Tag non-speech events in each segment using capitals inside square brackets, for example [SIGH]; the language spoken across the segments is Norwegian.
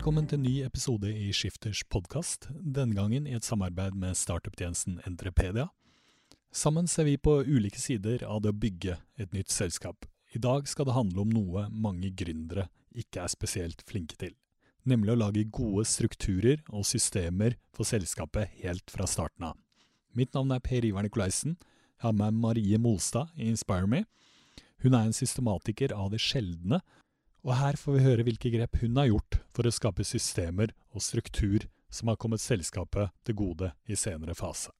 Velkommen til en ny episode i Skifters podkast, denne gangen i et samarbeid med startup-tjenesten Entrepedia. Sammen ser vi på ulike sider av det å bygge et nytt selskap. I dag skal det handle om noe mange gründere ikke er spesielt flinke til, nemlig å lage gode strukturer og systemer for selskapet helt fra starten av. Mitt navn er Per Ivar Nikolaisen. Jeg har med Marie Molstad i InspireMe. Hun er en systematiker av det sjeldne, og her får vi høre hvilke grep hun har gjort for å skape systemer og struktur som har kommet selskapet til gode i senere fase.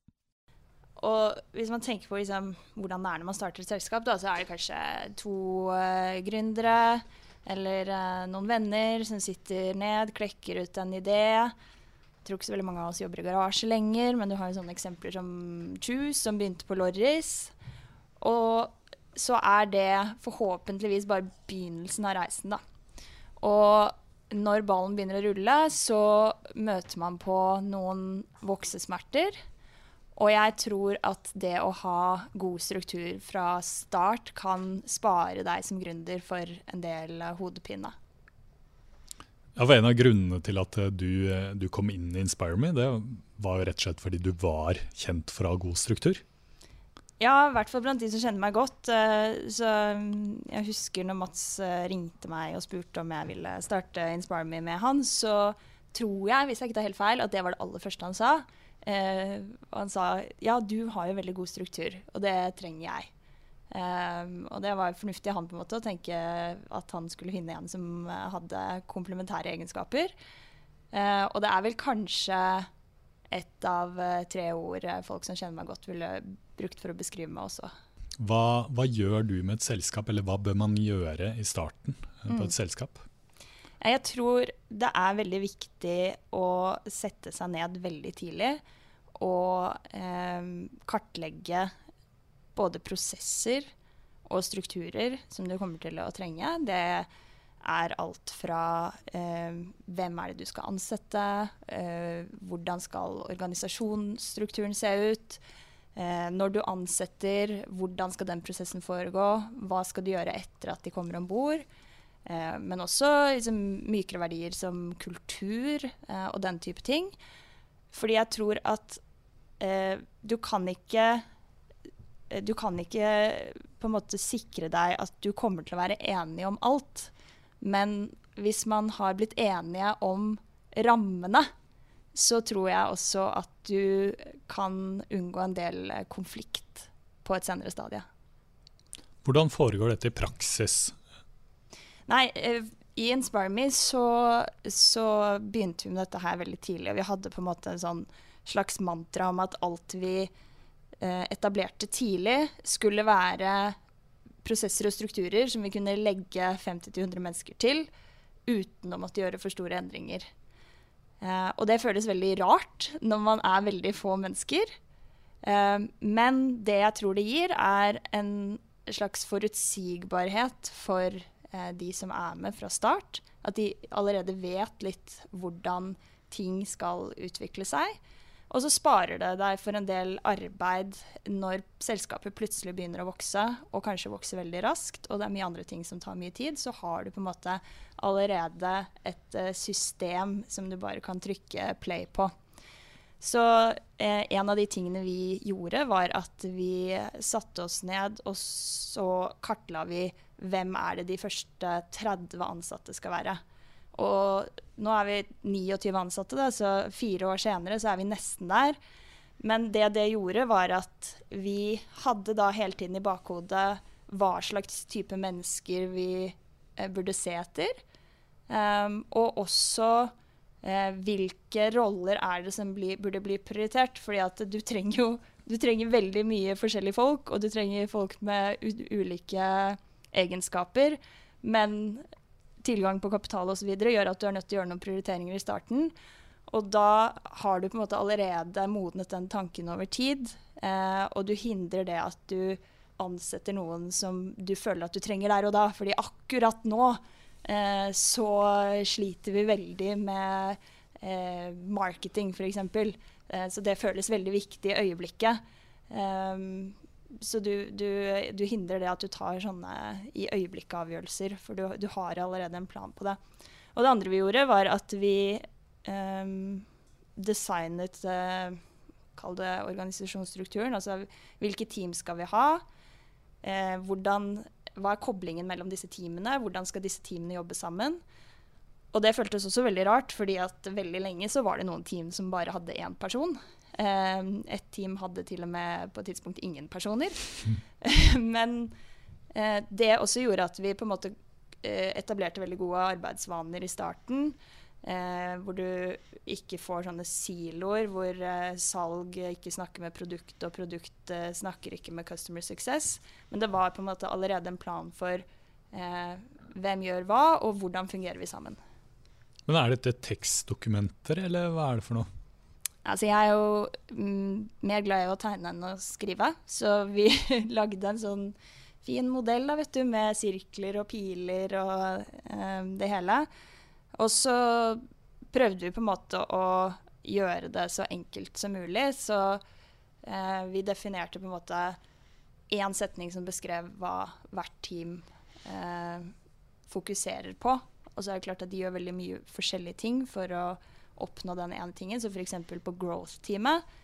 Og hvis man tenker på liksom, hvordan det er når man starter et selskap, da, så er det kanskje to uh, gründere eller uh, noen venner som sitter ned, klekker ut en idé. Jeg tror ikke så veldig mange av oss jobber i garasje lenger, men du har jo sånne eksempler som Choose, som begynte på Lorris. Og så er det forhåpentligvis bare begynnelsen av reisen, da. Og når ballen begynner å rulle, så møter man på noen voksesmerter. Og jeg tror at det å ha god struktur fra start kan spare deg som gründer for en del hodepine. Ja, for En av grunnene til at du, du kom inn i InspireMe, det var jo rett og slett fordi du var kjent for å ha god struktur? Ja, i hvert fall blant de som kjenner meg godt. Eh, så mm, jeg husker når Mats eh, ringte meg og spurte om jeg ville starte Inspire Me med han, så tror jeg, hvis jeg ikke tar helt feil, at det var det aller første han sa. Eh, han sa ja, du har jo veldig god struktur, og det trenger jeg. og det var fornuftig av han på en måte å tenke at han skulle finne en som hadde komplementære egenskaper. og det er vel kanskje ett av tre ord folk som kjenner meg godt, ville brukt for å beskrive meg også. Hva, hva, gjør du med et selskap, eller hva bør man gjøre i starten på et mm. selskap? Jeg tror det er veldig viktig å sette seg ned veldig tidlig og eh, kartlegge både prosesser og strukturer som du kommer til å trenge. Det er alt fra eh, hvem er det du skal ansette, eh, hvordan skal organisasjonsstrukturen se ut, Eh, når du ansetter, hvordan skal den prosessen foregå? Hva skal du gjøre etter at de kommer om bord? Eh, men også liksom, mykere verdier som kultur eh, og den type ting. Fordi jeg tror at eh, du kan ikke Du kan ikke på en måte sikre deg at du kommer til å være enig om alt. Men hvis man har blitt enige om rammene, så tror jeg også at du kan unngå en del konflikt på et senere stadie. Hvordan foregår dette i praksis? Nei, i I InspireMe så, så begynte vi med dette her veldig tidlig. Og vi hadde på en måte en sånn slags mantra om at alt vi eh, etablerte tidlig, skulle være prosesser og strukturer som vi kunne legge 50-100 mennesker til uten å måtte gjøre for store endringer. Eh, og det føles veldig rart når man er veldig få mennesker. Eh, men det jeg tror det gir, er en slags forutsigbarhet for eh, de som er med fra start. At de allerede vet litt hvordan ting skal utvikle seg. Og så sparer det deg for en del arbeid når selskapet plutselig begynner å vokse, og kanskje vokser veldig raskt, og det er mye andre ting som tar mye tid, så har du på en måte allerede et uh, system som du bare kan trykke play på. Så eh, en av de tingene vi gjorde, var at vi satte oss ned, og så kartla vi hvem er det de første 30 ansatte skal være. Og nå er vi 29 ansatte, da, så fire år senere så er vi nesten der. Men det det gjorde, var at vi hadde da hele tiden i bakhodet hva slags type mennesker vi eh, burde se etter. Um, og også eh, hvilke roller er det som bli, burde bli prioritert. Fordi at du trenger jo du trenger veldig mye forskjellige folk, og du trenger folk med ulike egenskaper. Men tilgang på kapital osv. gjør at du er nødt til å gjøre noen prioriteringer i starten. Og da har du på en måte allerede modnet den tanken over tid, eh, og du hindrer det at du ansetter noen som du føler at du trenger der og da. Fordi akkurat nå eh, så sliter vi veldig med eh, marketing, f.eks. Eh, så det føles veldig viktig i øyeblikket. Um, så du, du, du, hindrer det at du tar sånne i øyeblikket-avgjørelser, for du, du, har allerede en plan på det. Og det andre vi gjorde, var at vi um, designet uh, Kall det organisasjonsstrukturen. Altså hvilke team skal vi ha? Eh, hvordan, hva er koblingen mellom disse teamene? Hvordan skal disse teamene jobbe sammen? Og det føltes også veldig rart, fordi at veldig lenge så var det noen team som bare hadde én person. Eh, et team hadde til og med på et tidspunkt ingen personer. [LAUGHS] Men eh, det også gjorde at vi på en måte eh, etablerte veldig gode arbeidsvaner i starten. Eh, hvor du ikke får sånne siloer hvor eh, salg ikke snakker med produkt, og produkt eh, snakker ikke med customer success. Men det var på en måte allerede en plan for eh, hvem gjør hva, og hvordan fungerer vi sammen. Men Er dette tekstdokumenter, eller hva er det for noe? Altså, jeg er jo mm, mer glad i å tegne enn å skrive, så vi [LAUGHS] lagde en sånn fin modell da, vet du, med sirkler og piler og eh, det hele. Og så prøvde vi på en måte å gjøre det så enkelt som mulig. Så eh, vi definerte på en måte én setning som beskrev hva hvert team eh, fokuserer på. Og så er det klart at de gjør veldig mye forskjellige ting for å oppnå den ene tingen. Så f.eks. på growth-teamet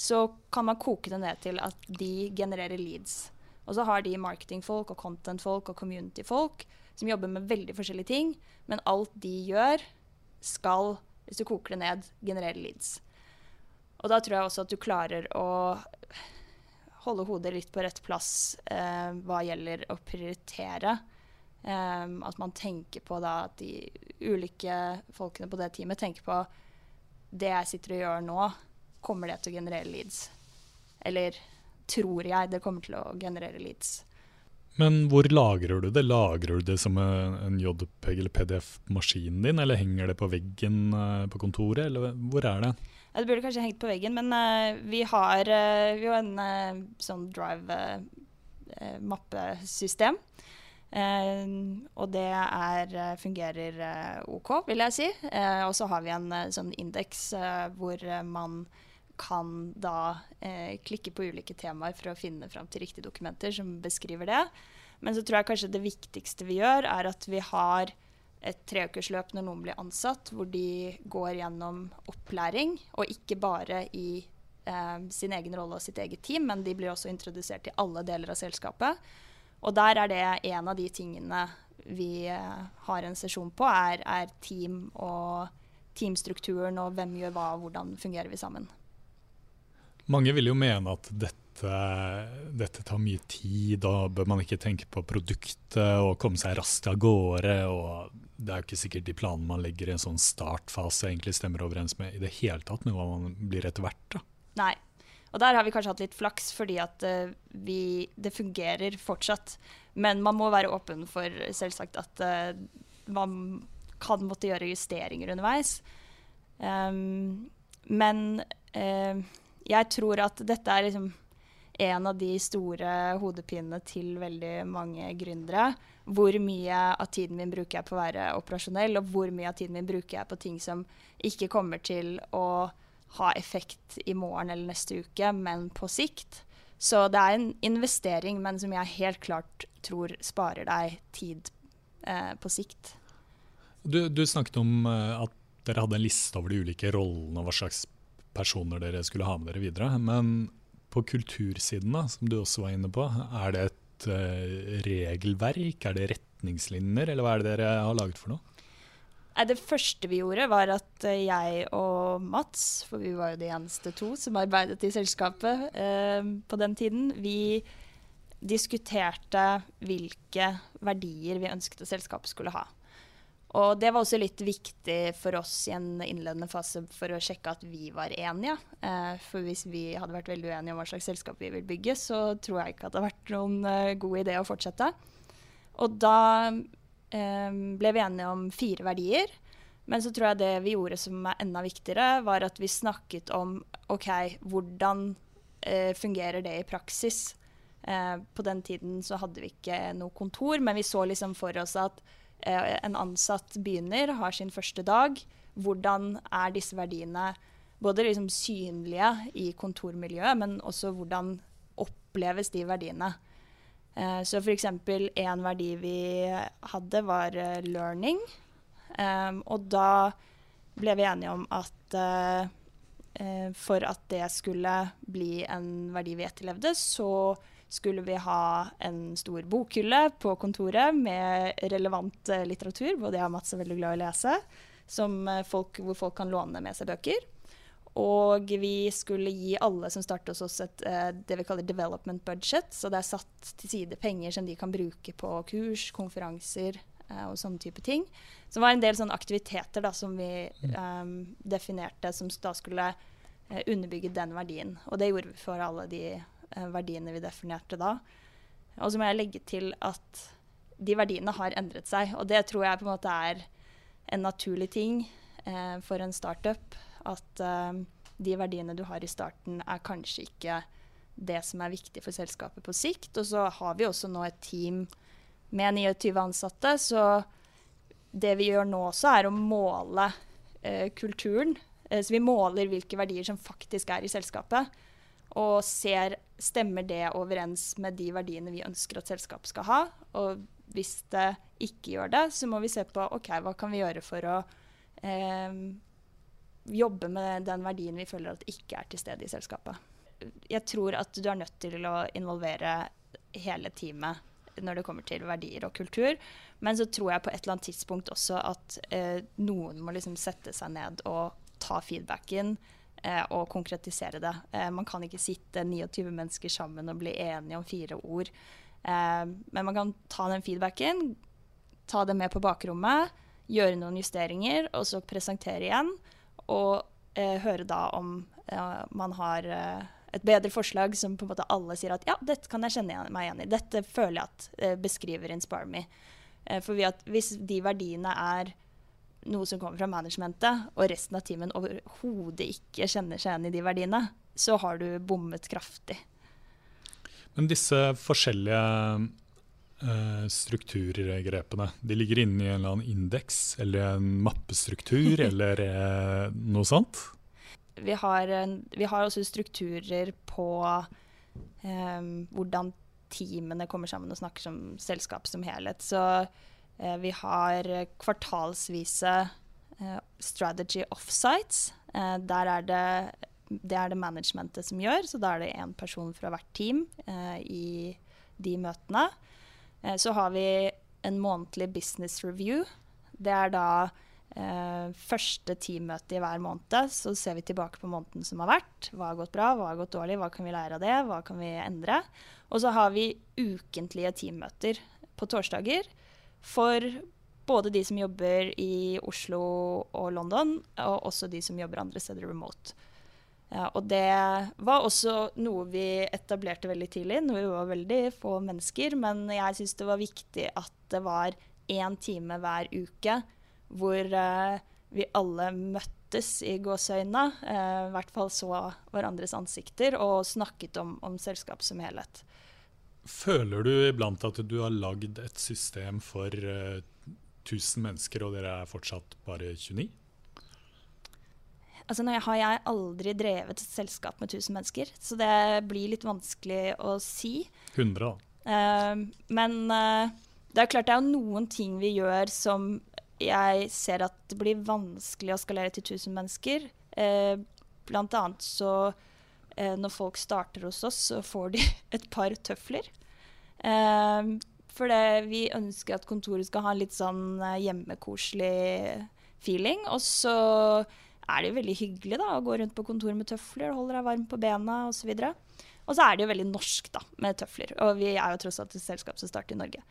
så kan man koke det ned til at de genererer leads. Og så har de marketingfolk og content-folk og community-folk som jobber med veldig forskjellige ting. Men alt de gjør, skal, hvis du koker det ned, generere leads. Og da tror jeg også at du klarer å holde hodet litt på rett plass eh, hva gjelder å prioritere. Um, at man tenker på da at de ulike folkene på det teamet tenker på det jeg sitter og gjør nå, kommer det til å generere leads? Eller tror jeg det kommer til å generere leads? Men hvor lagrer du det? Lagrer du det som en JPEG eller PDF-maskinen din, eller henger det på veggen uh, på kontoret, eller hvor er det? Ja, det burde kanskje hengt på veggen, men uh, vi, har, uh, jo en en sånn drive-mappesystem. Og det er, fungerer OK, vil jeg si. og så har vi en sånn indeks hvor man kan da eh, klikke på ulike temaer for å finne fram til riktige dokumenter som beskriver det. Men så tror jeg kanskje det viktigste vi gjør, er at vi har et treukersløp når noen blir ansatt, hvor de går gjennom opplæring, og ikke bare i eh, sin egen rolle og sitt eget team, men de blir også introdusert i alle deler av selskapet. Og der er det en av de tingene vi eh, har en sesjon på, er, er team og teamstrukturen og hvem gjør hva, og hvordan fungerer vi sammen. Mange vil jo mene at dette, dette, tar mye tid, da bør man ikke tenke på produktet og komme seg raskt av gårde. og Det er jo ikke sikkert de planene man legger i en sånn startfase egentlig stemmer overens med i det hele tatt med hva man blir etter hvert. da. Nei, og der har vi kanskje hatt litt flaks, fordi at uh, vi, det fungerer fortsatt. Men man må være åpen for selvsagt at uh, man kan måtte gjøre justeringer underveis. Um, men uh, jeg tror at dette er liksom en av de store hodepinene til veldig mange gründere. Hvor mye av tiden min bruker jeg på å være operasjonell, og hvor mye av tiden min bruker jeg på ting som ikke kommer til å ha effekt i morgen eller neste uke, men på sikt. Så det er en investering, men som jeg helt klart tror sparer deg tid eh, på sikt. Du, du, snakket om uh, at dere hadde en liste over de ulike rollene og hva slags personer dere skulle ha med dere videre. Men på kultursiden, da, som du også var inne på, er det et uh, regelverk? Er det retningslinjer, eller hva er det dere har laget for noe? Det første vi gjorde, var at eh, jeg og Mats, for vi var jo de eneste to som arbeidet i selskapet eh, på den tiden, vi diskuterte hvilke verdier vi ønsket at selskapet skulle ha. Og det var også litt viktig for oss i en innledende fase for å sjekke at vi var enige. Eh, for hvis vi hadde vært veldig uenige om hva slags selskap vi vil bygge, så tror jeg ikke at det hadde vært noen eh, god idé å fortsette. Og da ble vi enige om fire verdier. Men så tror jeg det vi gjorde som er enda viktigere, var at vi snakket om OK, hvordan eh, fungerer det i praksis? Eh, på den tiden så hadde vi ikke noe kontor, men vi så liksom for oss at Eh, en ansatt begynner, har sin første dag. Hvordan er disse verdiene både liksom synlige i kontormiljøet, men også hvordan oppleves de verdiene. Eh, så f.eks. en verdi vi hadde, var eh, learning. Um, og da ble vi enige om at uh, for at det skulle bli en verdi vi etterlevde, så skulle vi ha en stor bokhylle på kontoret med relevant litteratur. Både jeg og Mats er veldig glad i å lese. Folk, hvor folk kan låne med seg bøker. Og vi skulle gi alle som starter hos oss et, eh, det vi kaller development budget. Så det er satt til side penger som de kan bruke på kurs, konferanser eh, og sånne type ting. Så det var en del sånne aktiviteter da, som vi um, definerte som da skulle underbygge den verdien. Og det gjorde vi for alle de verdiene vi definerte da. Og så må jeg legge til at de verdiene har endret seg. Og det tror jeg på en måte er en naturlig ting uh, for en startup at uh, de verdiene du har i starten, er kanskje ikke det som er viktig for selskapet på sikt. Og så har vi også nå et team med 29 ansatte, så det vi gjør nå også, er å måle uh, kulturen. Uh, så vi måler hvilke verdier som faktisk er i selskapet, og ser stemmer det overens med de verdiene vi ønsker at selskapet skal ha. Og hvis det ikke gjør det, så må vi se på ok, hva kan vi gjøre for å eh, jobbe med den verdien vi føler at ikke er til stede i selskapet. Jeg tror at du er nødt til å involvere hele teamet når det kommer til verdier og kultur. Men så tror jeg på et eller annet tidspunkt også at eh, noen må liksom sette seg ned og ta feedbacken eh, og konkretisere det. Eh, man kan ikke sitte 29 mennesker sammen og bli enige om fire ord. Eh, men man kan ta den feedbacken, ta det med på bakrommet, gjøre noen justeringer og så presentere igjen. Og eh, høre da om man har eh, et bedre forslag som på en måte alle sier at ja, dette kan jeg kjenne meg igjen i. Dette føler jeg at eh, beskriver Inspire Me. For hvis de verdiene er noe som kommer fra managementet, og resten av teamen overhodet ikke kjenner seg igjen i de verdiene, så har du bommet kraftig. Men disse forskjellige strukturgrepene. De ligger inne i en eller annen indeks eller en mappestruktur [LAUGHS] eller uh, noe sånt? Vi har, vi har, også strukturer på um, hvordan teamene kommer sammen og snakker som selskap som helhet. Så uh, vi har kvartalsvise strategy offsites. der er det det er det managementet som gjør, så da er det én person fra hvert team i de møtene. Eh, så har vi en månedlig business review. Det er da eh, første teammøte i hver måned. Så ser vi tilbake på måneden som har vært. Hva har gått bra, hva har gått dårlig, hva kan vi lære av det, hva kan vi endre. Og så har vi ukentlige teammøter på torsdager for både de som jobber i Oslo og London, og også de som jobber andre steder remote. Ja, og det var også noe vi etablerte veldig tidlig, når vi var veldig få mennesker. Men jeg syns det var viktig at det var én time hver uke hvor uh, vi alle møttes i gåseøynene. Uh, I hvert fall så hverandres ansikter og snakket om, om selskap som helhet. Føler du iblant at du har lagd et system for eh, 1000 mennesker, og dere er fortsatt bare 29? Altså nå har jeg aldri drevet et selskap med 1000 mennesker, så det blir litt vanskelig å si. 100, da. Uh, men uh, det er klart det er noen ting vi gjør som jeg ser at det blir vanskelig å skalere til 1000 mennesker. Uh, blant annet så når folk starter hos oss, så får de [LAUGHS] et par tøfler. For det, vi ønsker at kontoret skal ha en litt sånn hjemmekoselig feeling. Og så er det jo veldig hyggelig da, å gå rundt på kontoret med tøfler, holde deg varm på bena osv. Og, og så er det jo veldig norsk da, med tøfler. Og vi er jo tross alt et selskap som starter i Norge.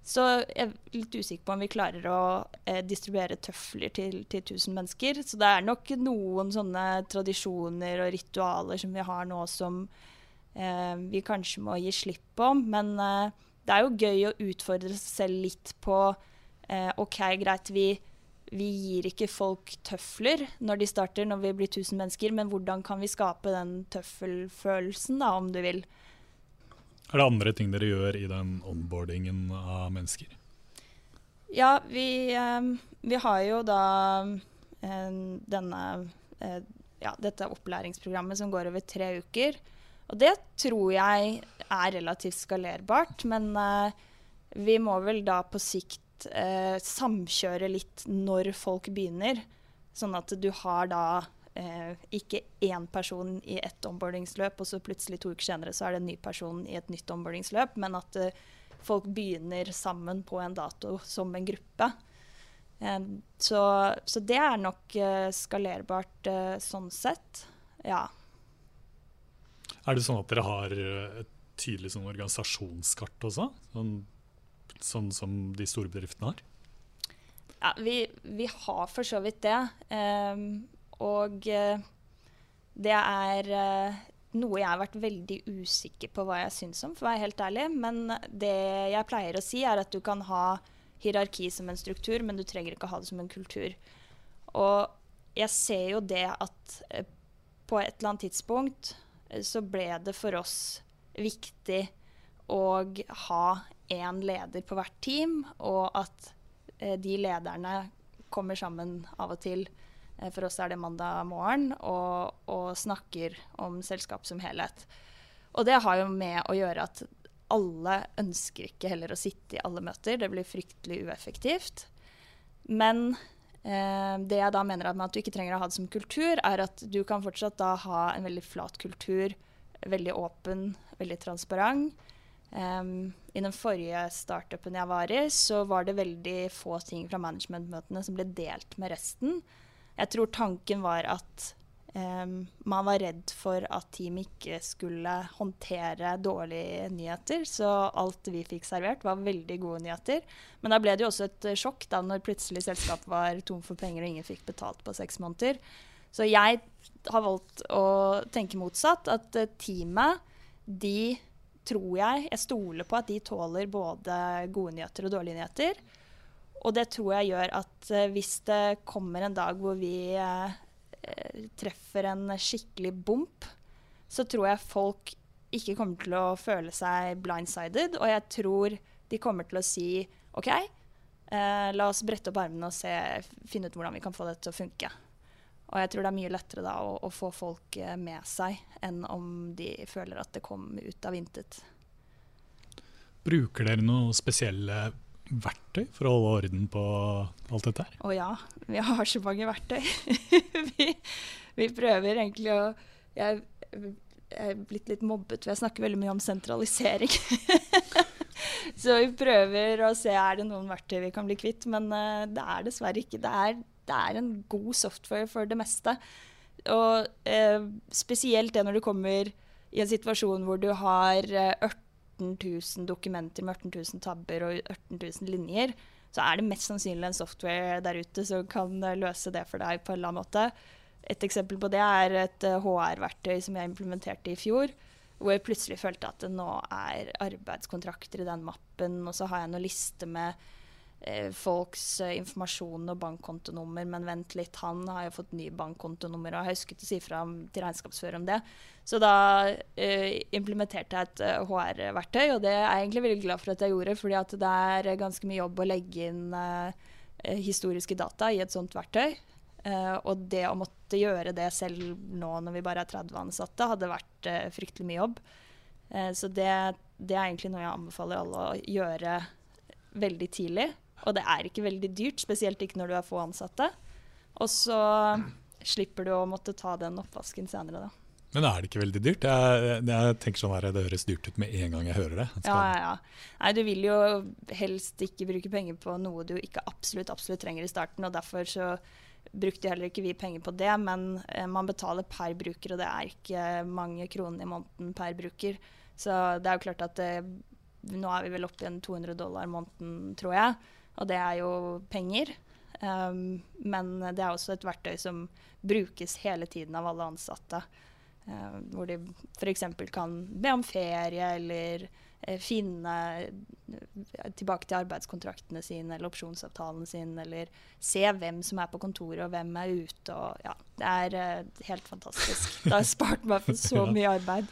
Så jeg er litt usikker på om vi klarer å eh, distribuere tøfler til, 10 000 mennesker. Så det er nok noen sånne tradisjoner og ritualer som vi har nå som eh, vi kanskje må gi slipp på. Men eh, det er jo gøy å utfordre seg selv litt på eh, OK, greit, vi vi gir ikke folk tøfler når de starter, når vi blir 1000 mennesker, men hvordan kan vi skape den tøffelfølelsen, da, om du vil. Er det andre ting dere gjør i den onboardingen av mennesker? Ja, vi, eh, vi har jo da eh, denne eh, ja, dette opplæringsprogrammet som går over tre uker. Og det tror jeg er relativt skalerbart, men vi må vel da på sikt eh, samkjøre litt når folk begynner. Sånn at du har da eh, ikke én person i ett onboardingsløp, og så plutselig to uker senere så er det en ny person i et nytt onboardingsløp, men at eh, folk begynner sammen på en dato som en gruppe. Eh, så, så, det er nok eh, skalerbart eh, sånn sett. Ja. Er det sånn at dere har et tydelig sånn organisasjonskart også? Sånn, sånn som de store bedriftene har? Ja, vi, vi, har for så vidt det. Um, og uh, det er uh, noe jeg har vært veldig usikker på hva jeg syns om, for å være helt ærlig. Men det jeg pleier å si, er at du kan ha hierarki som en struktur, men du trenger ikke å ha det som en kultur. Og jeg ser jo det at uh, på et eller annet tidspunkt så ble det for oss viktig å ha én leder på hvert team, og at Eh, de lederne kommer sammen av og til. Eh, for oss er det mandag morgen, og, og snakker om selskap som helhet. Og det har jo med å gjøre at alle ønsker ikke heller å sitte i alle møter. Det blir fryktelig ueffektivt. Men eh, det jeg da mener med at du ikke trenger å ha det som kultur, er at du kan fortsatt da ha en veldig flat kultur. Veldig åpen, veldig transparent. Um, I den forrige startupen jeg var i, så var det veldig få ting fra managementmøtene som ble delt med resten. Jeg tror tanken var at um, man var redd for at teamet ikke skulle håndtere dårlige nyheter. Så alt vi fikk servert, var veldig gode nyheter. Men da ble det jo også et sjokk da når plutselig selskapet var tom for penger og ingen fikk betalt på seks måneder. Så jeg har valgt å tenke motsatt. At uh, teamet, de tror jeg Jeg stoler på at de tåler både gode nyheter og dårlige nyheter. Og det tror jeg gjør at uh, hvis det kommer en dag hvor vi uh, treffer en skikkelig bomp, så tror jeg folk ikke kommer til å føle seg blindsided. Og jeg tror de kommer til å si OK, uh, la oss brette opp armene og se, finne ut hvordan vi kan få det til å funke. Og jeg tror det er mye lettere da å, å, få folk eh, med seg, enn om de føler at det kom ut av intet. Bruker dere noen spesielle verktøy for å holde orden på alt dette her? Å ja, vi har så mange verktøy. [LAUGHS] vi, vi, prøver egentlig å jeg, jeg, er blitt litt mobbet, for jeg snakker veldig mye om sentralisering. [LAUGHS] så vi prøver å se er det noen verktøy vi kan bli kvitt, men uh, det er dessverre ikke. Det er det er en god software for det meste. Og eh, spesielt det når du kommer i en situasjon hvor du har 18 eh, 000 dokumenter med 18 000 tabber og 18 000 linjer, så er det mest sannsynlig en software der ute som kan eh, løse det for deg på en eller annen måte. Et eksempel på det er et HR-verktøy eh, som jeg implementerte i fjor. Hvor jeg plutselig følte at det nå er arbeidskontrakter i den mappen, og så har jeg noen liste med folks eh, informasjon og bankkontonummer, men vent litt, han har jo fått ny bankkontonummer og har husket å si fra til regnskapsfører om det. Så da eh, implementerte jeg et HR-verktøy, og det er jeg egentlig veldig glad for at jeg gjorde, fordi det er ganske mye jobb å legge inn eh, historiske data i et sånt verktøy. Uh, og det å måtte gjøre det selv nå når vi bare er 30 ansatte, hadde vært eh, fryktelig mye jobb. så det, det er egentlig noe jeg anbefaler alle å gjøre veldig tidlig. Og det er ikke veldig dyrt, spesielt ikke når du er få ansatte. Og så slipper du å måtte ta den oppvasken senere, da. Men er det ikke veldig dyrt? Jeg, jeg tenker sånn her, Det høres dyrt ut med en gang jeg hører det. Ja, ja, ja. Nei, Du vil jo helst ikke bruke penger på noe du ikke absolutt, absolutt trenger i starten. og Derfor så brukte heller ikke vi penger på det, men eh, man betaler per bruker, og det er ikke mange kroner i måneden per bruker. Så det er jo klart at det, nå er vi vel oppe i en 200 dollar måneden, tror jeg. Og det er jo penger. Um, men det er også et verktøy som brukes hele tiden av alle ansatte. Uh, hvor de f.eks. kan be om ferie eller uh, finne uh, tilbake til arbeidskontraktene sine eller opsjonsavtalen sin, eller se hvem som er på kontoret og hvem er ute. Og, ja, det er uh, helt fantastisk. Det har spart meg for så [LAUGHS] mye arbeid.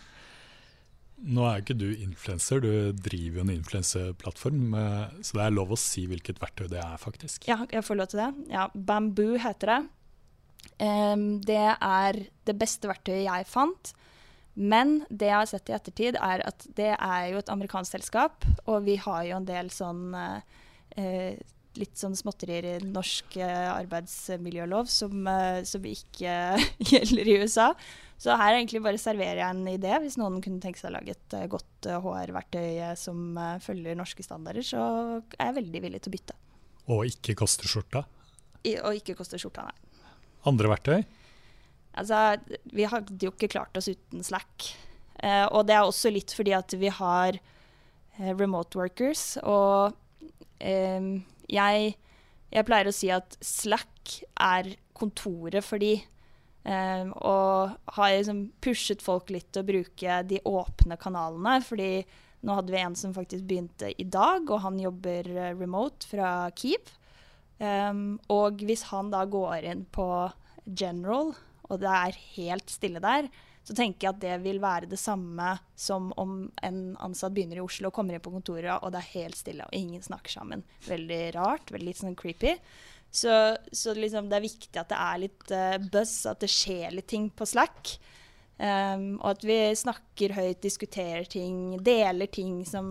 Nå er ikke du influenser, du driver jo en influenseplattform. Eh, så det er lov å si hvilket verktøy det er, faktisk. Ja, jeg får lov til det. Ja, Bamboo heter det. Det er det beste verktøyet jeg fant. Men det jeg har sett i ettertid, er at det er jo et amerikansk selskap, og vi har jo en del sånn uh, litt sånn småtterier i norsk eh, arbeidsmiljølov som, eh, som ikke [LAUGHS] gjelder i USA. Så her egentlig bare serverer jeg en idé. Hvis noen kunne tenke seg å lage et godt HR-verktøy som følger norske standarder, så er jeg veldig villig til å bytte. Og ikke koster skjorta? I, og ikke koster skjorta, nei. Andre verktøy? Altså, vi hadde jo ikke klart oss uten Slack. Eh, og det er også litt fordi at vi har eh, remote workers, og eh, jeg, jeg, pleier å si at Slack er kontoret for de. Um, og har liksom pushet folk litt til å bruke de åpne kanalene. fordi nå hadde vi en som faktisk begynte i dag, og han jobber eh, remote fra Keep. Um, og hvis han da går inn på general, og det er helt stille der, så tenker jeg at det vil være det samme som om en ansatt begynner i Oslo og kommer inn på kontoret, og det er helt stille, og ingen snakker sammen. Veldig rart, veldig litt sånn creepy. Så, så liksom det er viktig at det er litt uh, buzz, at det skjer litt ting på Slack. Um, og at vi snakker høyt, diskuterer ting, deler ting som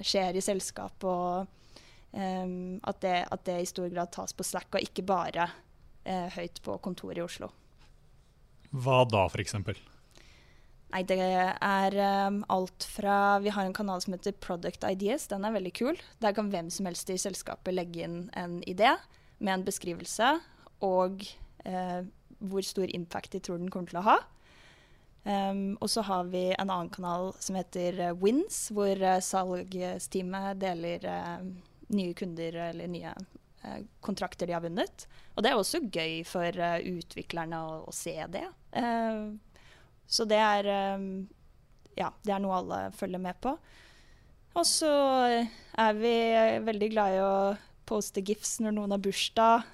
skjer i selskapet. Og um, at, det, at, det, i stor grad tas på Slack, og ikke bare uh, høyt på kontoret i Oslo. Hva da, f.eks.? Nei, det er um, alt fra Vi har en kanal som heter Product Ideas. Den er veldig kul. Der kan hvem som helst i selskapet legge inn en idé med en beskrivelse og uh, hvor stor impact de tror den kommer til å ha. Um, og så har vi en annen kanal som heter uh, Wins, hvor uh, salgsteamet deler uh, nye kunder eller nye kontrakter de har vunnet. Og det er også gøy for utviklerne å, å se det. Uh, så det er Ja, det er noe alle følger med på. Og så er vi veldig glad i å poste gifs når noen har bursdag.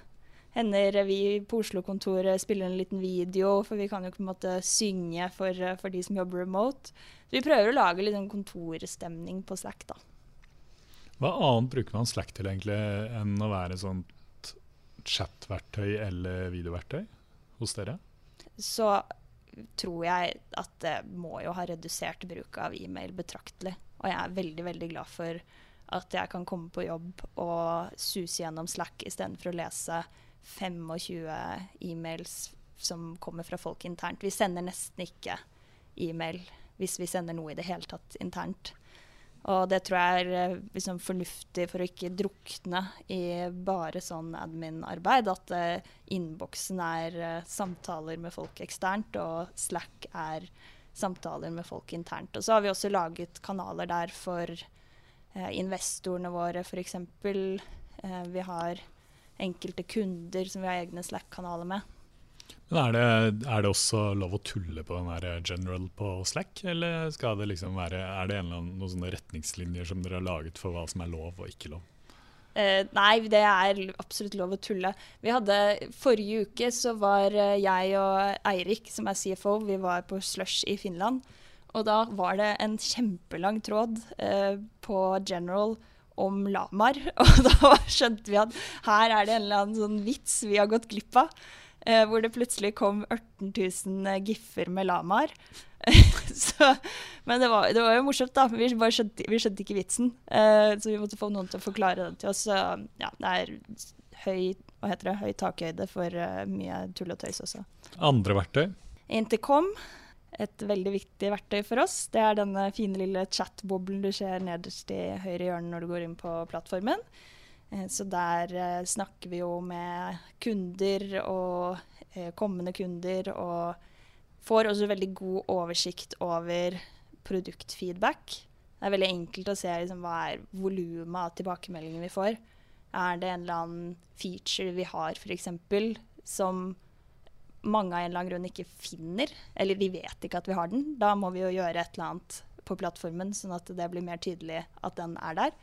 Hender vi på Oslo-kontoret spiller en liten video, for vi kan jo på en måte synge for, for de som jobber remote. Så vi prøver å lage litt sånn kontorstemning på Slack, da. Hva annet bruker man Slack til egentlig enn å være sånt chat-verktøy eller videoverktøy hos dere? så tror jeg at det må jo ha redusert bruk av e-mail betraktelig. Og jeg er veldig, veldig glad for at jeg kan komme på jobb og suse gjennom Slack istedenfor å lese 25 e-mails som kommer fra folk internt. Vi sender nesten ikke e-mail hvis vi sender noe i det hele tatt internt. Og det tror jeg er eh, liksom fornuftig for å ikke drukne i bare sånn admin-arbeid. At uh, innboksen er uh, samtaler med folk eksternt, og Slack er samtaler med folk internt. Og så har vi også laget kanaler der for uh, investorene våre, f.eks. Uh, vi har enkelte kunder som vi har egne Slack-kanaler med. Men er det, er det, også lov å tulle på den der general på Slack, eller skal det liksom være, er det annen, noen sånne retningslinjer som dere har laget for hva som er lov og ikke lov? Uh, nei, det er absolutt lov å tulle. Vi hadde, Forrige uke så var uh, jeg og Eirik, som er CFO, vi var på Slush i Finland. Og da var det en kjempelang tråd uh, på General om lamaer. [LAUGHS] Og da skjønte vi at her er det en eller annen sånn vits vi har gått glipp av. Eh, hvor det plutselig kom 18 000 eh, giffer med lamaer. [LAUGHS] men det var, det var, jo morsomt, da. Vi, skjønte, vi skjønte, ikke vitsen. Eh, så vi måtte få noen til å forklare det til oss. Så ja, det er høy, hva heter det, høy takhøyde for uh, mye tull og tøys også. Andre verktøy? Intercom. Et veldig viktig verktøy for oss. Det er denne fine lille chat-boblen du ser nederst i høyre hjørne når du går inn på plattformen. Eh, så der eh, snakker vi jo med kunder og eh, kommende kunder, og får også veldig god oversikt over produktfeedback. Det er veldig enkelt å se liksom, hva er volumet av tilbakemeldingene vi får. Er det en eller annen feature vi har f.eks. som mange av en eller annen grunn ikke finner, eller de vet ikke at vi har den, da må vi jo gjøre et eller annet på plattformen, sånn at det blir mer tydelig at den er der.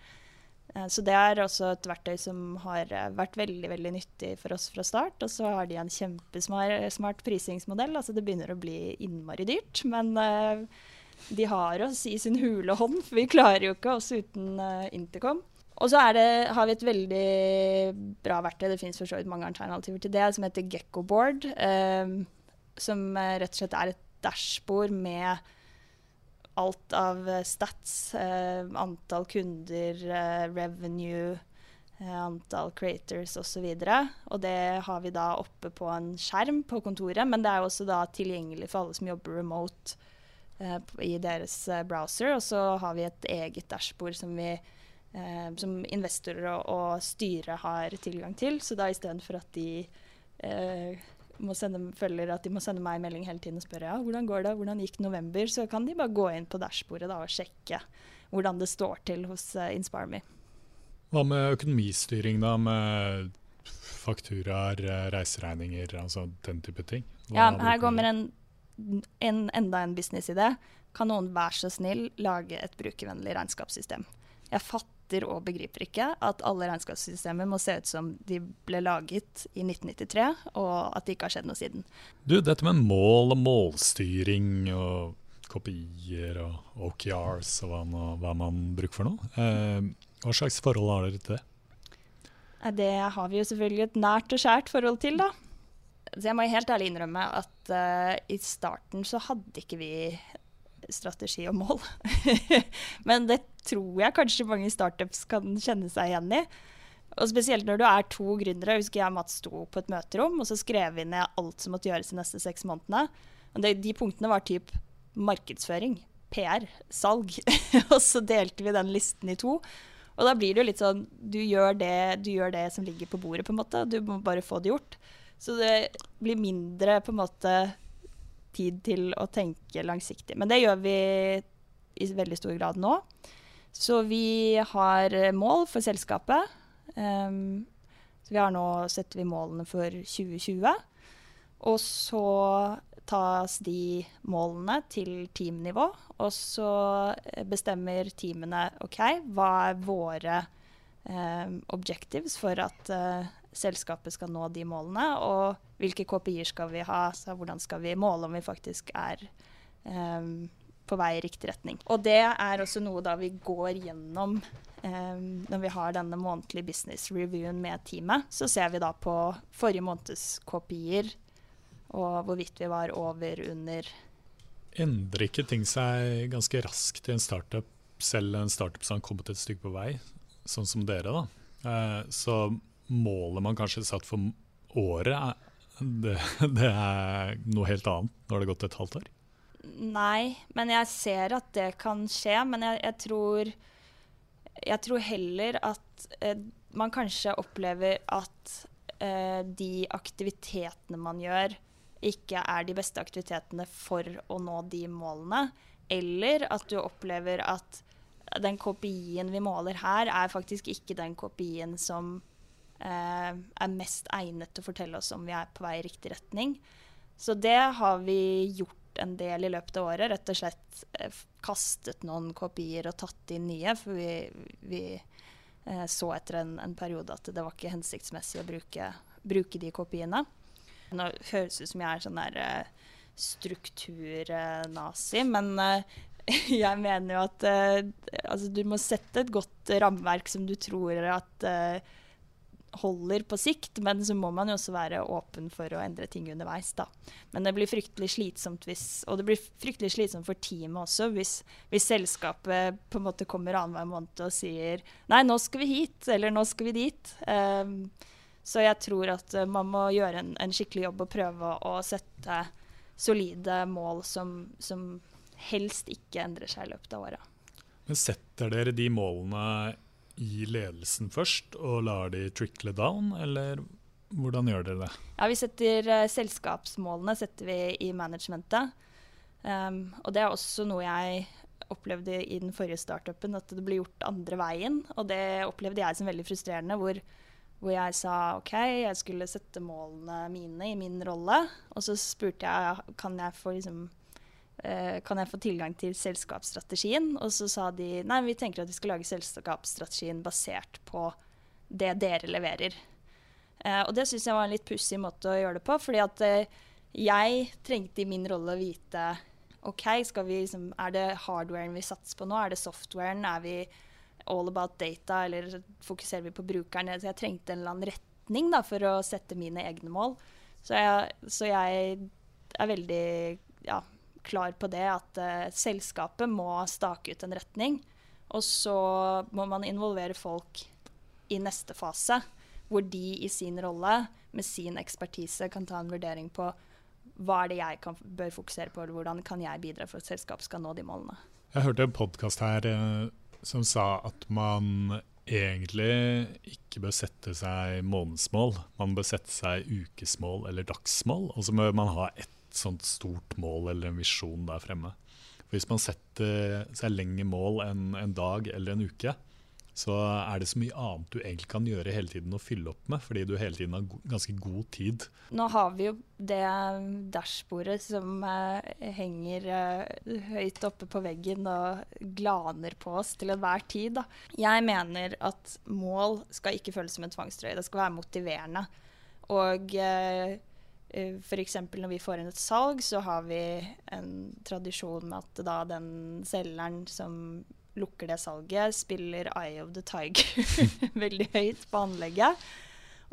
Eh, så det er også et verktøy som har eh, vært veldig veldig nyttig for oss fra start. Og så har de en kjempesmart prisingsmodell. Altså det begynner å bli innmari dyrt, men uh, de har oss i sin hule hånd, for vi klarer jo ikke oss uten Intercom. Og så har vi et veldig bra verktøy, det finnes for så vidt mange alternativer til det, som heter Gekkoboard. Eh, som rett og slett er et dashbord med alt av eh, stats, eh, antall kunder, eh, revenue, antall creators osv. Og, så og det har vi da oppe på en skjerm på kontoret, men det er også da tilgjengelig for alle som jobber remote eh, i deres browser. Og så har vi et eget dashbord som, vi, eh, som investorer og, og styret har tilgang til. Så da istedenfor at de eh, sende, føler at de må sende meg melding hele tiden og spørre ja, hvordan går det, hvordan gikk november, så kan de bare gå inn på dashbordet da, og sjekke hvordan det står til hos uh, InspireMe. Hva med økonomistyring, da? Med fakturaer, eh, reiseregninger, altså den type ting? Hva ja, her kommer en, en, enda en businessidé. Kan noen være så snill lage et brukervennlig regnskapssystem? Jeg fatter fatter og begriper ikke at alle regnskapssystemer må se ut som de ble laget i 1993, og at det ikke har skjedd noe siden. Du, dette med mål og målstyring og kopier og OKRs og hva, man, hva man bruker for noe, eh, hva slags forhold har dere til det? Det har vi jo selvfølgelig et nært og skjært forhold til, da. Så jeg må helt ærlig innrømme at uh, i starten så hadde ikke vi strategi og mål. [LAUGHS] Men det tror jeg kanskje mange startups kan kjenne seg igjen i. Og spesielt når du er to gründere. Jeg husker jeg og Mats sto på et møterom og så skrev vi ned alt som måtte gjøres de neste seks månedene. Og det, de punktene var typ markedsføring, PR, salg. [LAUGHS] og så delte vi den listen i to. Og da blir det jo litt sånn du gjør, det, du gjør det som ligger på bordet, på en måte. Du må bare få det gjort. Så det blir mindre på en måte tid til å tenke langsiktig. Men det gjør vi i veldig stor grad nå. Så vi har mål for selskapet. Um, så vi har nå setter vi målene for 2020. Og så tas de målene til teamnivå. Og så bestemmer teamene OK, hva er våre um, objectives for at uh, selskapet skal nå de målene, og hvilke KPI-er skal vi ha, så hvordan skal vi måle om vi faktisk er um, på vei i riktig retning. Og det er også noe da vi går gjennom um, når vi har denne månedlige business reviewen med teamet. Så ser vi da på forrige måneds KPI-er og hvorvidt vi var over, under. Endrer ikke ting seg ganske raskt i en startup, selv en startup som har kommet et stykke på vei, sånn som dere? da? Uh, så målet man kanskje satt for året, det, det, er noe helt annet det har gått et halvt år? Nei, men jeg ser at det kan skje. Men jeg, jeg tror, jeg tror heller at eh, man kanskje opplever at eh, de aktivitetene man gjør, ikke er de beste aktivitetene for å nå de målene. Eller at du opplever at den kopien vi måler her, er faktisk ikke den kopien som er mest egnet til å fortelle oss om vi er på vei i riktig retning. Så det har vi gjort en del i løpet av året. Rett og slett eh, kastet noen kopier og tatt inn nye. For vi, vi eh, så etter en, en, periode at det var ikke hensiktsmessig å bruke, bruke de kopiene. Nå høres det ut som jeg er sånn der eh, strukturnazi, men eh, [LAUGHS] jeg mener jo at uh, altså, du må sette et godt rammeverk som du tror at holder på sikt, men så må man jo også være åpen for å endre ting underveis. da. Men det blir fryktelig slitsomt hvis, og det blir fryktelig slitsomt for teamet også hvis, hvis selskapet på en måte kommer annenhver måned og sier nei, nå skal vi hit, eller nå skal vi dit. Um, så jeg tror at uh, man må gjøre en, en, skikkelig jobb og prøve å sette solide mål som, som helst ikke endrer seg i løpet av året. Men setter dere de målene i ledelsen først og lar de trickle down, eller hvordan gjør dere det? Ja, vi setter uh, Selskapsmålene setter vi i managementet. Um, og det er også noe jeg opplevde i den forrige startupen, at det ble gjort andre veien. Og det opplevde jeg som veldig frustrerende, hvor, hvor jeg sa OK, jeg skulle sette målene mine i min rolle. Og så spurte jeg kan jeg få liksom kan jeg få tilgang til selskapsstrategien? Og så sa de nei, vi tenker at vi skal lage selskapsstrategien basert på det dere leverer. Eh, og det syns jeg var en litt pussig måte å gjøre det på. fordi at eh, jeg trengte i min rolle å vite OK, vi, liksom, er det hardwaren vi satser på nå? Er det softwaren? Er vi all about data, eller fokuserer vi på brukeren? Så jeg trengte en eller annen retning da, for å sette mine egne mål. Så jeg, så jeg er veldig ja, klar på det at uh, selskapet må stake ut en retning. Og så må man involvere folk i neste fase, hvor de i sin rolle, med sin ekspertise, kan ta en vurdering på hva er det jeg kan, bør fokusere på, eller hvordan kan jeg bidra for at selskapet skal nå de målene. Jeg hørte en podkast her eh, som sa at man egentlig ikke bør sette seg månedsmål. Man bør sette seg ukesmål eller dagsmål, og så bør man ha ett sånt stort mål eller en visjon der fremme. For hvis man setter seg lengre mål enn en dag eller en uke, så er det så mye annet du egentlig kan gjøre hele tiden å fylle opp med, fordi du hele tiden har ganske god tid. Nå har vi jo det dashbordet som eh, henger eh, høyt oppe på veggen og glaner på oss til enhver tid. Da. Jeg mener at mål skal ikke føles som en tvangstrøye, det skal være motiverende. Og eh, F.eks. når vi får inn et salg, så har vi en tradisjon med at da den selgeren som lukker det salget, spiller Eye of the Tiger [LAUGHS] veldig høyt på anlegget.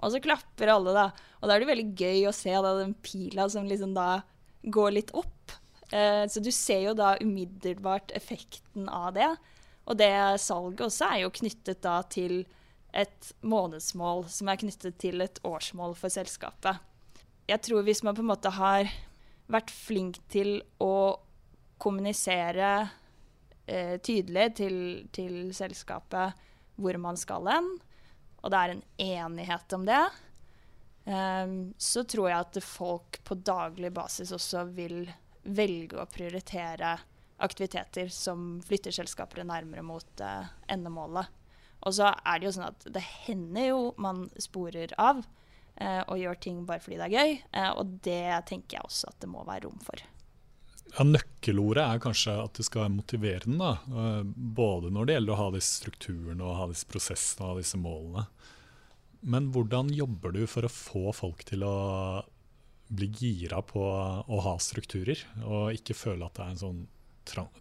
Og så klapper alle, da. Og da er det veldig gøy å se da, den pila som liksom da går litt opp. Eh, så du ser jo da umiddelbart effekten av det. Og det salget også er jo knyttet da til et månedsmål som er knyttet til et årsmål for selskapet. Jeg tror hvis man på en måte har vært flink til å kommunisere eh, tydelig til, til, selskapet hvor man skal hen, og det er en enighet om det, eh, så tror jeg at folk på daglig basis også vil velge å prioritere aktiviteter som flytter selskaper nærmere mot eh, endemålet. Og så er det jo sånn at det hender jo man sporer av og gjør ting bare fordi det er gøy, eh, og det tenker jeg også at det må være rom for. Ja, Nøkkelordet er kanskje at det skal være motiverende. Da. Både når det gjelder å ha disse strukturene og ha disse prosessene og ha disse målene. Men hvordan jobber du for å få folk til å bli gira på å ha strukturer, og ikke føle at det er en sånn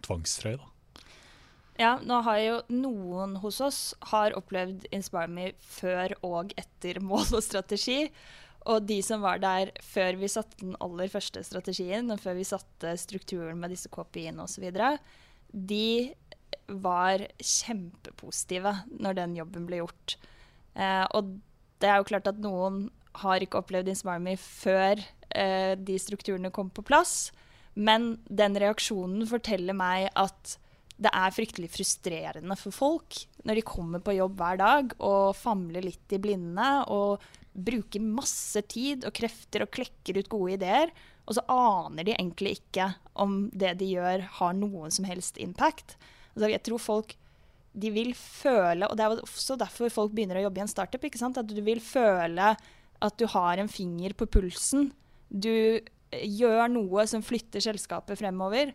tvangstrøye? da? Ja, nå har jo noen hos oss har opplevd Inspire Me før og etter mål og strategi. Og de som var der før vi satte den aller første strategien, og før vi satte strukturen med disse KPI-ene osv., de var kjempepositive når den jobben ble gjort. Eh, og det er jo klart at noen har ikke opplevd Inspire Me før eh, de strukturene kom på plass, men den reaksjonen forteller meg at det er fryktelig frustrerende for folk når de kommer på jobb hver dag og famler litt i blinde og bruker masse tid og krefter og klekker ut gode ideer, og så aner de egentlig ikke om det de gjør, har noen som helst impact. Altså, jeg tror folk de vil føle, og det er også derfor folk begynner å jobbe i en startup, at du vil føle at du har en finger på pulsen. Du gjør noe som flytter selskapet fremover.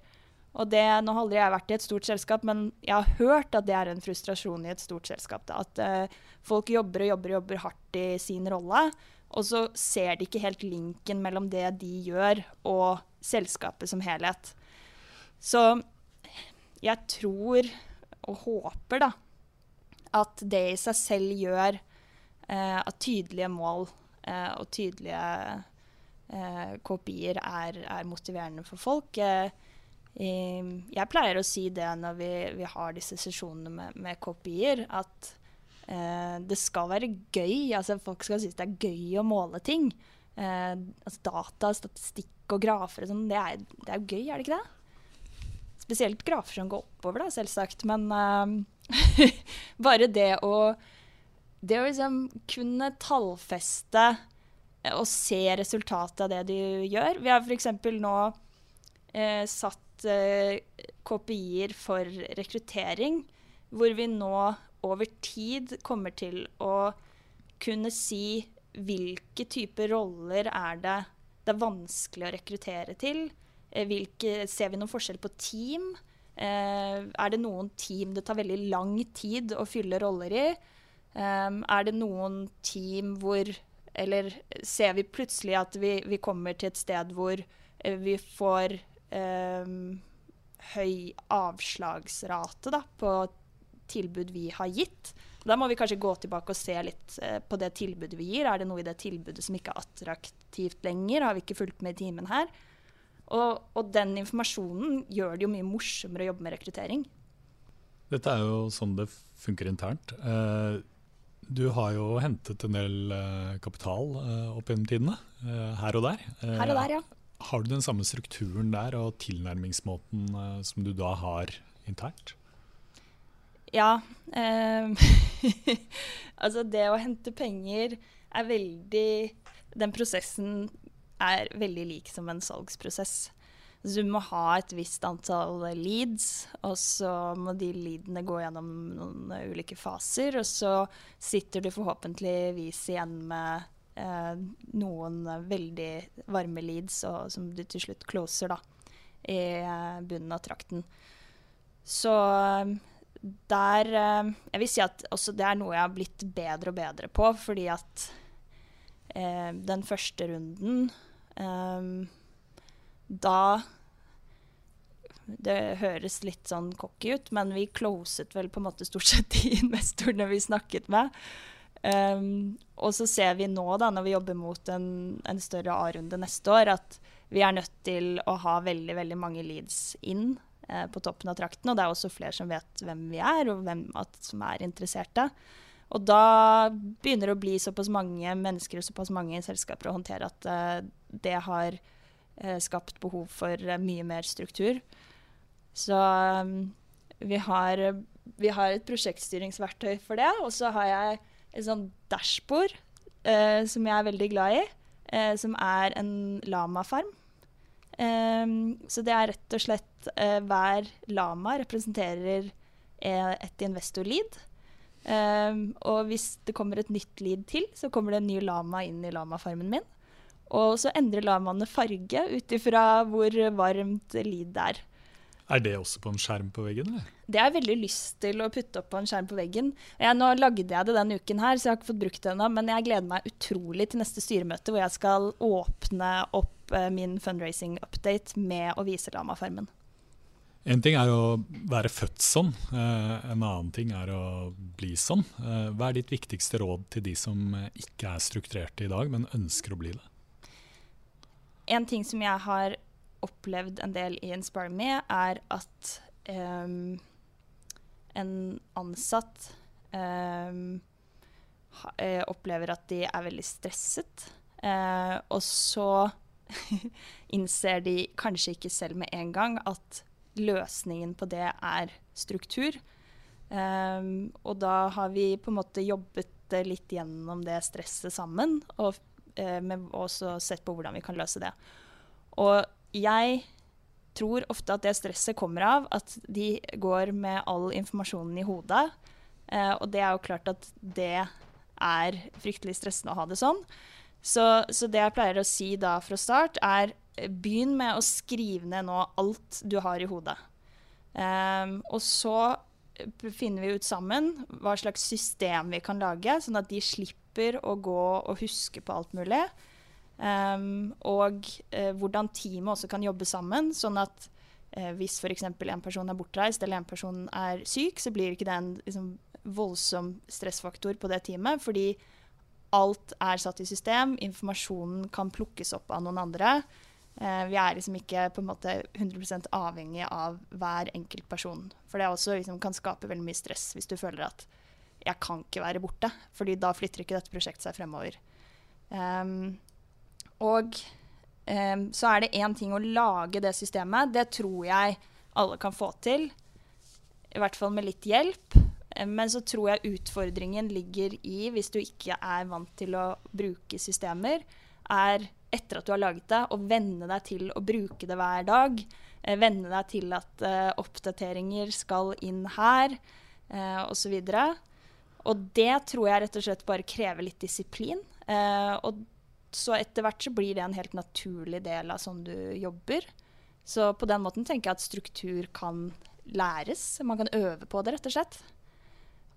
Og det, Nå har aldri jeg vært i et stort selskap, men jeg har hørt at det er en frustrasjon i et stort selskap. Da, at uh, folk jobber og jobber og jobber hardt i sin rolle, og så ser de ikke helt linken mellom det de gjør, og selskapet som helhet. Så jeg tror og håper da at det i seg selv gjør uh, at tydelige mål uh, og tydelige kopier er, er, motiverende for folk. Uh, jeg pleier å si det når vi, vi har disse sesjonene med, med kopier, at eh, det skal være gøy. Altså, folk skal synes det er gøy å måle ting. Eh, altså, data, statistikk og grafer og sånn, det, det, er gøy, er det ikke det? Spesielt grafer som går oppover, da, selvsagt. Men eh, [LAUGHS] bare det å, det å liksom kunne tallfeste og se resultatet av det du gjør. Vi har f.eks. nå eh, satt KPI-er for rekruttering, hvor vi nå over tid kommer til å kunne si hvilke typer roller er det det er vanskelig å rekruttere til. Eh, hvilke, ser vi noen forskjell på team? Eh, er det noen team det tar veldig lang tid å fylle roller i? Um, er det noen team hvor Eller ser vi plutselig at vi, vi kommer til et sted hvor eh, vi får høy avslagsrate da, på tilbud vi har gitt. Da må vi kanskje gå tilbake og se litt uh, på det tilbudet vi gir. Er det noe i det tilbudet som ikke er attraktivt lenger? Har vi ikke fulgt med i timen her? Og, og, den informasjonen gjør det jo mye morsommere å jobbe med rekruttering. Dette er jo sånn det funker internt. Uh, Du har jo hentet en del uh, kapital opp gjennom tidene, her og der. her og der, ja. Har du den samme strukturen der og tilnærmingsmåten som du da har internt? Ja. [LAUGHS] altså, det å hente penger er veldig Den prosessen er veldig lik som en salgsprosess. Så du må ha et visst antall leads, og så må de leadene gå gjennom noen ulike faser. Og så sitter du forhåpentligvis igjen med eh, noen veldig varme leads og, som du til slutt closer da, i eh, bunnen av trakten. Så der eh, Jeg vil si at det er noe jeg har blitt bedre og bedre på, fordi at eh, den første runden eh, da det høres litt sånn cocky ut, men vi closet vel på en måte stort sett [LAUGHS] de investorene vi snakket med. Um, og så ser vi nå, da, når vi jobber mot en, en større A-runde neste år, at vi er nødt til å ha veldig veldig mange leads inn eh, på toppen av trakten. Og det er også flere som vet hvem vi er, og hvem at, som er interesserte. Og da begynner det å bli såpass mange mennesker og såpass mange selskaper å håndtere at eh, det har eh, skapt behov for eh, mye mer struktur. Så um, vi har, vi har, et prosjektstyringsverktøy for det. Og så har jeg et sånn dashbord uh, som jeg er veldig glad i, uh, som er en lamafarm. Um, så det er rett og slett uh, hver lama representerer et investor-lead. Og hvis det kommer et nytt lead til, så kommer det en ny lama inn i lamafarmen min. Og så endrer lamaene farge ut ifra hvor varmt lead det er. Er det også på en skjerm på veggen? eller? Det har jeg veldig lyst til å putte opp på en skjerm på veggen. Jeg, nå lagde jeg det denne uken her, så jeg har ikke fått brukt det ennå. Men jeg gleder meg utrolig til neste styremøte, hvor jeg skal åpne opp eh, min fundraising-update med å vise Lama-farmen. En ting er å være født sånn, uh, en annen ting er å bli sånn. Uh, hva er ditt viktigste råd til de som ikke er strukturerte i dag, men ønsker å bli det? En ting som jeg har opplevd en del i Inspire Me, er at um, en ansatt um, uh, opplever at de er veldig stresset. Uh, og så [LAUGHS] innser de kanskje ikke selv med en gang at løsningen på det er struktur. Um, og da har vi på en måte jobbet litt gjennom det stresset sammen, og uh, også sett på hvordan vi kan løse det. Og jeg tror ofte at det stresset kommer av at de går med all informasjonen i hodet. Eh, og det er jo klart at det er fryktelig stressende å ha det sånn. Så, så, det jeg pleier å si da fra start, er begynn med å skrive ned nå alt du har i hodet. Um, og så finner vi ut sammen hva slags system vi kan lage, sånn at de slipper å gå og huske på alt mulig. Um, og uh, hvordan teamet også kan jobbe sammen, sånn at uh, hvis f.eks. en person er bortreist eller en person er syk, så blir ikke det en liksom, voldsom stressfaktor på det teamet. Fordi alt er satt i system, informasjonen kan plukkes opp av noen andre. Uh, vi er liksom ikke på en måte 100% avhengig av hver enkelt person. For det også liksom, kan skape veldig mye stress hvis du føler at jeg kan ikke være borte, fordi da flytter ikke dette prosjektet seg fremover. Um, og um, så er det én ting å lage det systemet. Det tror jeg alle kan få til. I hvert fall med litt hjelp. Men så tror jeg utfordringen ligger i, hvis du ikke er vant til å bruke systemer, er etter at du har laget det, å venne deg til å bruke det hver dag. Eh, venne deg til at uh, oppdateringer skal inn her, uh, osv. Og, og det tror jeg rett og slett bare krever litt disiplin. Uh, og så etter hvert så blir det en helt naturlig del av sånn du jobber. Så på den måten tenker jeg at struktur kan læres. Man kan øve på det, rett og slett.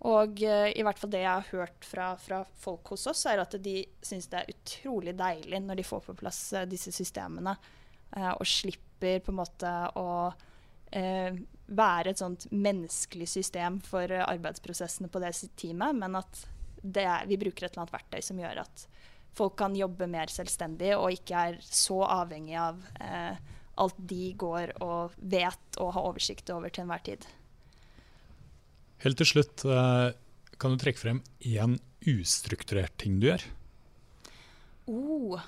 Og uh, i hvert fall det jeg har hørt fra, fra folk hos oss, er at de syns det er utrolig deilig når de får på plass uh, disse systemene, uh, og slipper på en måte å være et sånt menneskelig system for arbeidsprosessene på det teamet, men at er, vi bruker et eller annet verktøy som gjør at folk kan jobbe mer selvstendig og ikke er så avhengig av eh, alt de går og vet og har oversikt over til enhver tid. Helt til slutt, eh, Kan du trekke frem én ustrukturert ting du gjør? Oh.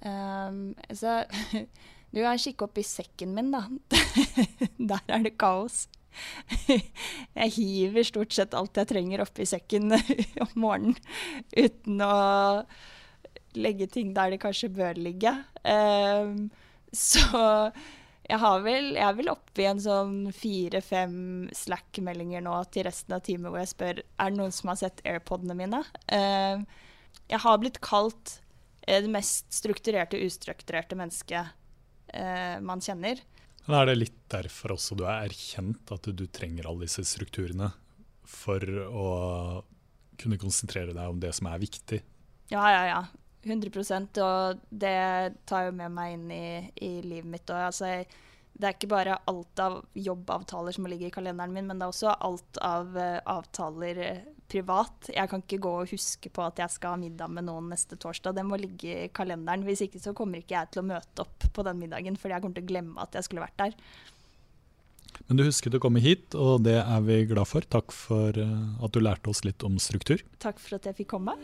Um, så [LAUGHS] du kan kikke opp i sekken min, da. [LAUGHS] Der er det kaos. [LAUGHS] Jeg hiver stort sett alt jeg trenger oppi sekken om morgenen uten å legge ting der de kanskje bør ligge. Um, så jeg har vel, jeg er vel oppe i en sånn fire-fem Slack-meldinger nå til resten av teamet hvor jeg spør er det noen som har sett AirPodene mine. Um, jeg har blitt kalt det mest strukturerte, ustrukturerte mennesket uh, man kjenner. Men Er det litt derfor også du har erkjent at du trenger alle disse strukturene for å kunne konsentrere deg om det som er viktig? Ja, ja, ja. 100% og det tar jo med meg inn i, i livet mitt. Og altså, det er ikke bare alt av jobbavtaler som må ligge i kalenderen min, men det er også alt av uh, avtaler uh, privat. Jeg kan ikke gå og huske på at jeg skal ha middag med noen neste torsdag. Det må ligge i kalenderen. Hvis ikke så kommer ikke jeg til å møte opp på den middagen, fordi jeg kommer til å glemme at jeg skulle vært der. Men du husket å komme hit, og det er vi glad for. Takk for uh, at du lærte oss litt om struktur. Takk for at jeg fikk komme.